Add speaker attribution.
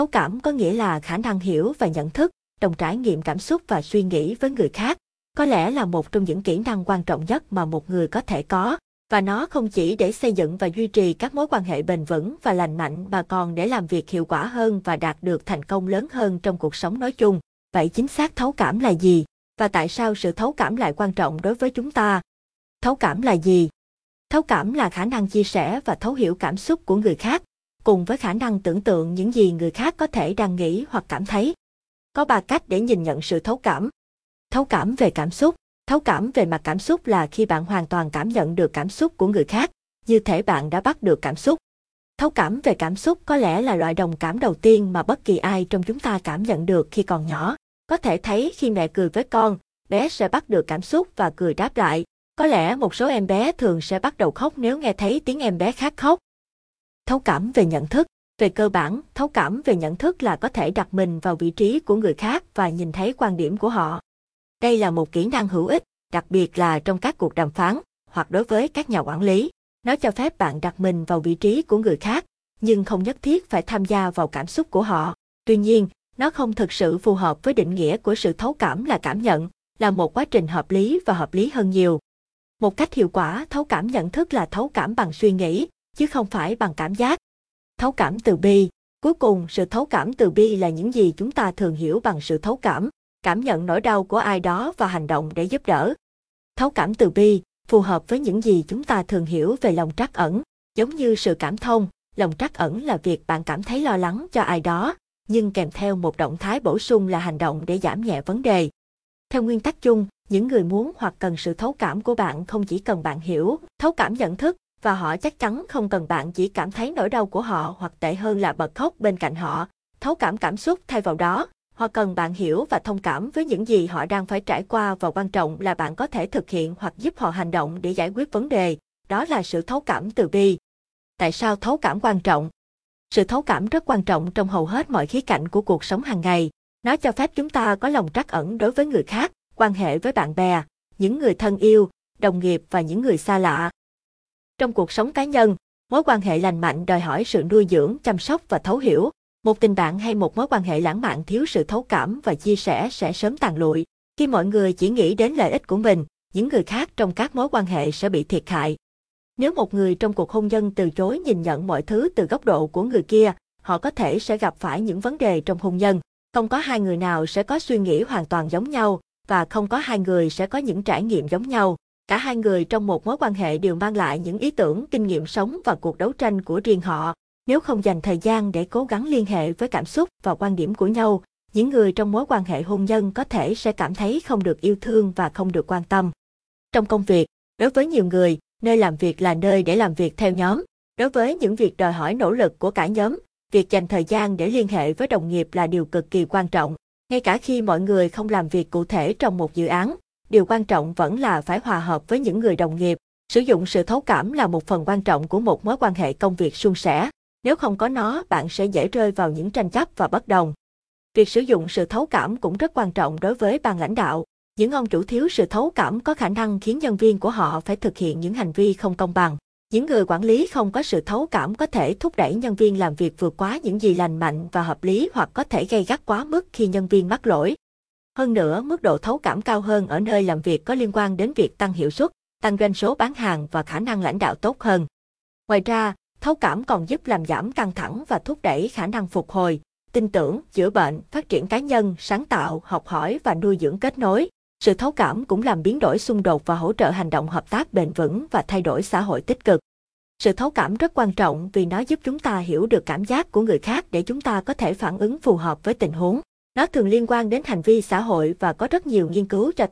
Speaker 1: Thấu cảm có nghĩa là khả năng hiểu và nhận thức, đồng trải nghiệm cảm xúc và suy nghĩ với người khác. Có lẽ là một trong những kỹ năng quan trọng nhất mà một người có thể có, và nó không chỉ để xây dựng và duy trì các mối quan hệ bền vững và lành mạnh mà còn để làm việc hiệu quả hơn và đạt được thành công lớn hơn trong cuộc sống nói chung. Vậy chính xác thấu cảm là gì? Và tại sao sự thấu cảm lại quan trọng đối với chúng ta? Thấu cảm là gì? Thấu cảm là khả năng chia sẻ và thấu hiểu cảm xúc của người khác, cùng với khả năng tưởng tượng những gì người khác có thể đang nghĩ hoặc cảm thấy. Có ba cách để nhìn nhận sự thấu cảm. Thấu cảm về cảm xúc. Thấu cảm về mặt cảm xúc là khi bạn hoàn toàn cảm nhận được cảm xúc của người khác, như thể bạn đã bắt được cảm xúc. Thấu cảm về cảm xúc có lẽ là loại đồng cảm đầu tiên mà bất kỳ ai trong chúng ta cảm nhận được khi còn nhỏ. Có thể thấy khi mẹ cười với con, bé sẽ bắt được cảm xúc và cười đáp lại. Có lẽ một số em bé thường sẽ bắt đầu khóc nếu nghe thấy tiếng em bé khác khóc. Thấu cảm về nhận thức. Về cơ bản, thấu cảm về nhận thức là có thể đặt mình vào vị trí của người khác và nhìn thấy quan điểm của họ. Đây là một kỹ năng hữu ích, đặc biệt là trong các cuộc đàm phán hoặc đối với các nhà quản lý. Nó cho phép bạn đặt mình vào vị trí của người khác, nhưng không nhất thiết phải tham gia vào cảm xúc của họ. Tuy nhiên, nó không thực sự phù hợp với định nghĩa của sự thấu cảm là cảm nhận, là một quá trình hợp lý và hợp lý hơn nhiều. Một cách hiệu quả thấu cảm nhận thức là thấu cảm bằng suy nghĩ, chứ không phải bằng cảm giác. Thấu cảm từ bi. Cuối cùng, sự thấu cảm từ bi là những gì chúng ta thường hiểu bằng sự thấu cảm, cảm nhận nỗi đau của ai đó và hành động để giúp đỡ. Thấu cảm từ bi, phù hợp với những gì chúng ta thường hiểu về lòng trắc ẩn, giống như sự cảm thông, lòng trắc ẩn là việc bạn cảm thấy lo lắng cho ai đó, nhưng kèm theo một động thái bổ sung là hành động để giảm nhẹ vấn đề. Theo nguyên tắc chung, những người muốn hoặc cần sự thấu cảm của bạn không chỉ cần bạn hiểu, thấu cảm nhận thức, và họ chắc chắn không cần bạn chỉ cảm thấy nỗi đau của họ hoặc tệ hơn là bật khóc bên cạnh họ, thấu cảm cảm xúc thay vào đó, họ cần bạn hiểu và thông cảm với những gì họ đang phải trải qua và quan trọng là bạn có thể thực hiện hoặc giúp họ hành động để giải quyết vấn đề, đó là sự thấu cảm từ bi. Tại sao thấu cảm quan trọng? Sự thấu cảm rất quan trọng trong hầu hết mọi khía cạnh của cuộc sống hàng ngày. Nó cho phép chúng ta có lòng trắc ẩn đối với người khác, quan hệ với bạn bè, những người thân yêu, đồng nghiệp và những người xa lạ. Trong cuộc sống cá nhân, mối quan hệ lành mạnh đòi hỏi sự nuôi dưỡng, chăm sóc và thấu hiểu. Một tình bạn hay một mối quan hệ lãng mạn thiếu sự thấu cảm và chia sẻ sẽ sớm tàn lụi. Khi mọi người chỉ nghĩ đến lợi ích của mình, những người khác trong các mối quan hệ sẽ bị thiệt hại. Nếu một người trong cuộc hôn nhân từ chối nhìn nhận mọi thứ từ góc độ của người kia, họ có thể sẽ gặp phải những vấn đề trong hôn nhân. Không có hai người nào sẽ có suy nghĩ hoàn toàn giống nhau, và không có hai người sẽ có những trải nghiệm giống nhau. Cả hai người trong một mối quan hệ đều mang lại những ý tưởng, kinh nghiệm sống và cuộc đấu tranh của riêng họ. Nếu không dành thời gian để cố gắng liên hệ với cảm xúc và quan điểm của nhau, những người trong mối quan hệ hôn nhân có thể sẽ cảm thấy không được yêu thương và không được quan tâm. Trong công việc, đối với nhiều người, nơi làm việc là nơi để làm việc theo nhóm. Đối với những việc đòi hỏi nỗ lực của cả nhóm, việc dành thời gian để liên hệ với đồng nghiệp là điều cực kỳ quan trọng. Ngay cả khi mọi người không làm việc cụ thể trong một dự án, điều quan trọng vẫn là phải hòa hợp với những người đồng nghiệp. Sử dụng sự thấu cảm là một phần quan trọng của một mối quan hệ công việc suôn sẻ. Nếu không có nó, bạn sẽ dễ rơi vào những tranh chấp và bất đồng. Việc sử dụng sự thấu cảm cũng rất quan trọng đối với ban lãnh đạo. Những ông chủ thiếu sự thấu cảm có khả năng khiến nhân viên của họ phải thực hiện những hành vi không công bằng. Những người quản lý không có sự thấu cảm có thể thúc đẩy nhân viên làm việc vượt quá những gì lành mạnh và hợp lý hoặc có thể gây gắt quá mức khi nhân viên mắc lỗi. Hơn nữa, mức độ thấu cảm cao hơn ở nơi làm việc có liên quan đến việc tăng hiệu suất, tăng doanh số bán hàng và khả năng lãnh đạo tốt hơn. Ngoài ra, thấu cảm còn giúp làm giảm căng thẳng và thúc đẩy khả năng phục hồi, tin tưởng, chữa bệnh, phát triển cá nhân, sáng tạo, học hỏi và nuôi dưỡng kết nối. Sự thấu cảm cũng làm biến đổi xung đột và hỗ trợ hành động hợp tác bền vững và thay đổi xã hội tích cực. Sự thấu cảm rất quan trọng vì nó giúp chúng ta hiểu được cảm giác của người khác để chúng ta có thể phản ứng phù hợp với tình huống. Nó thường liên quan đến hành vi xã hội và có rất nhiều nghiên cứu cho thấy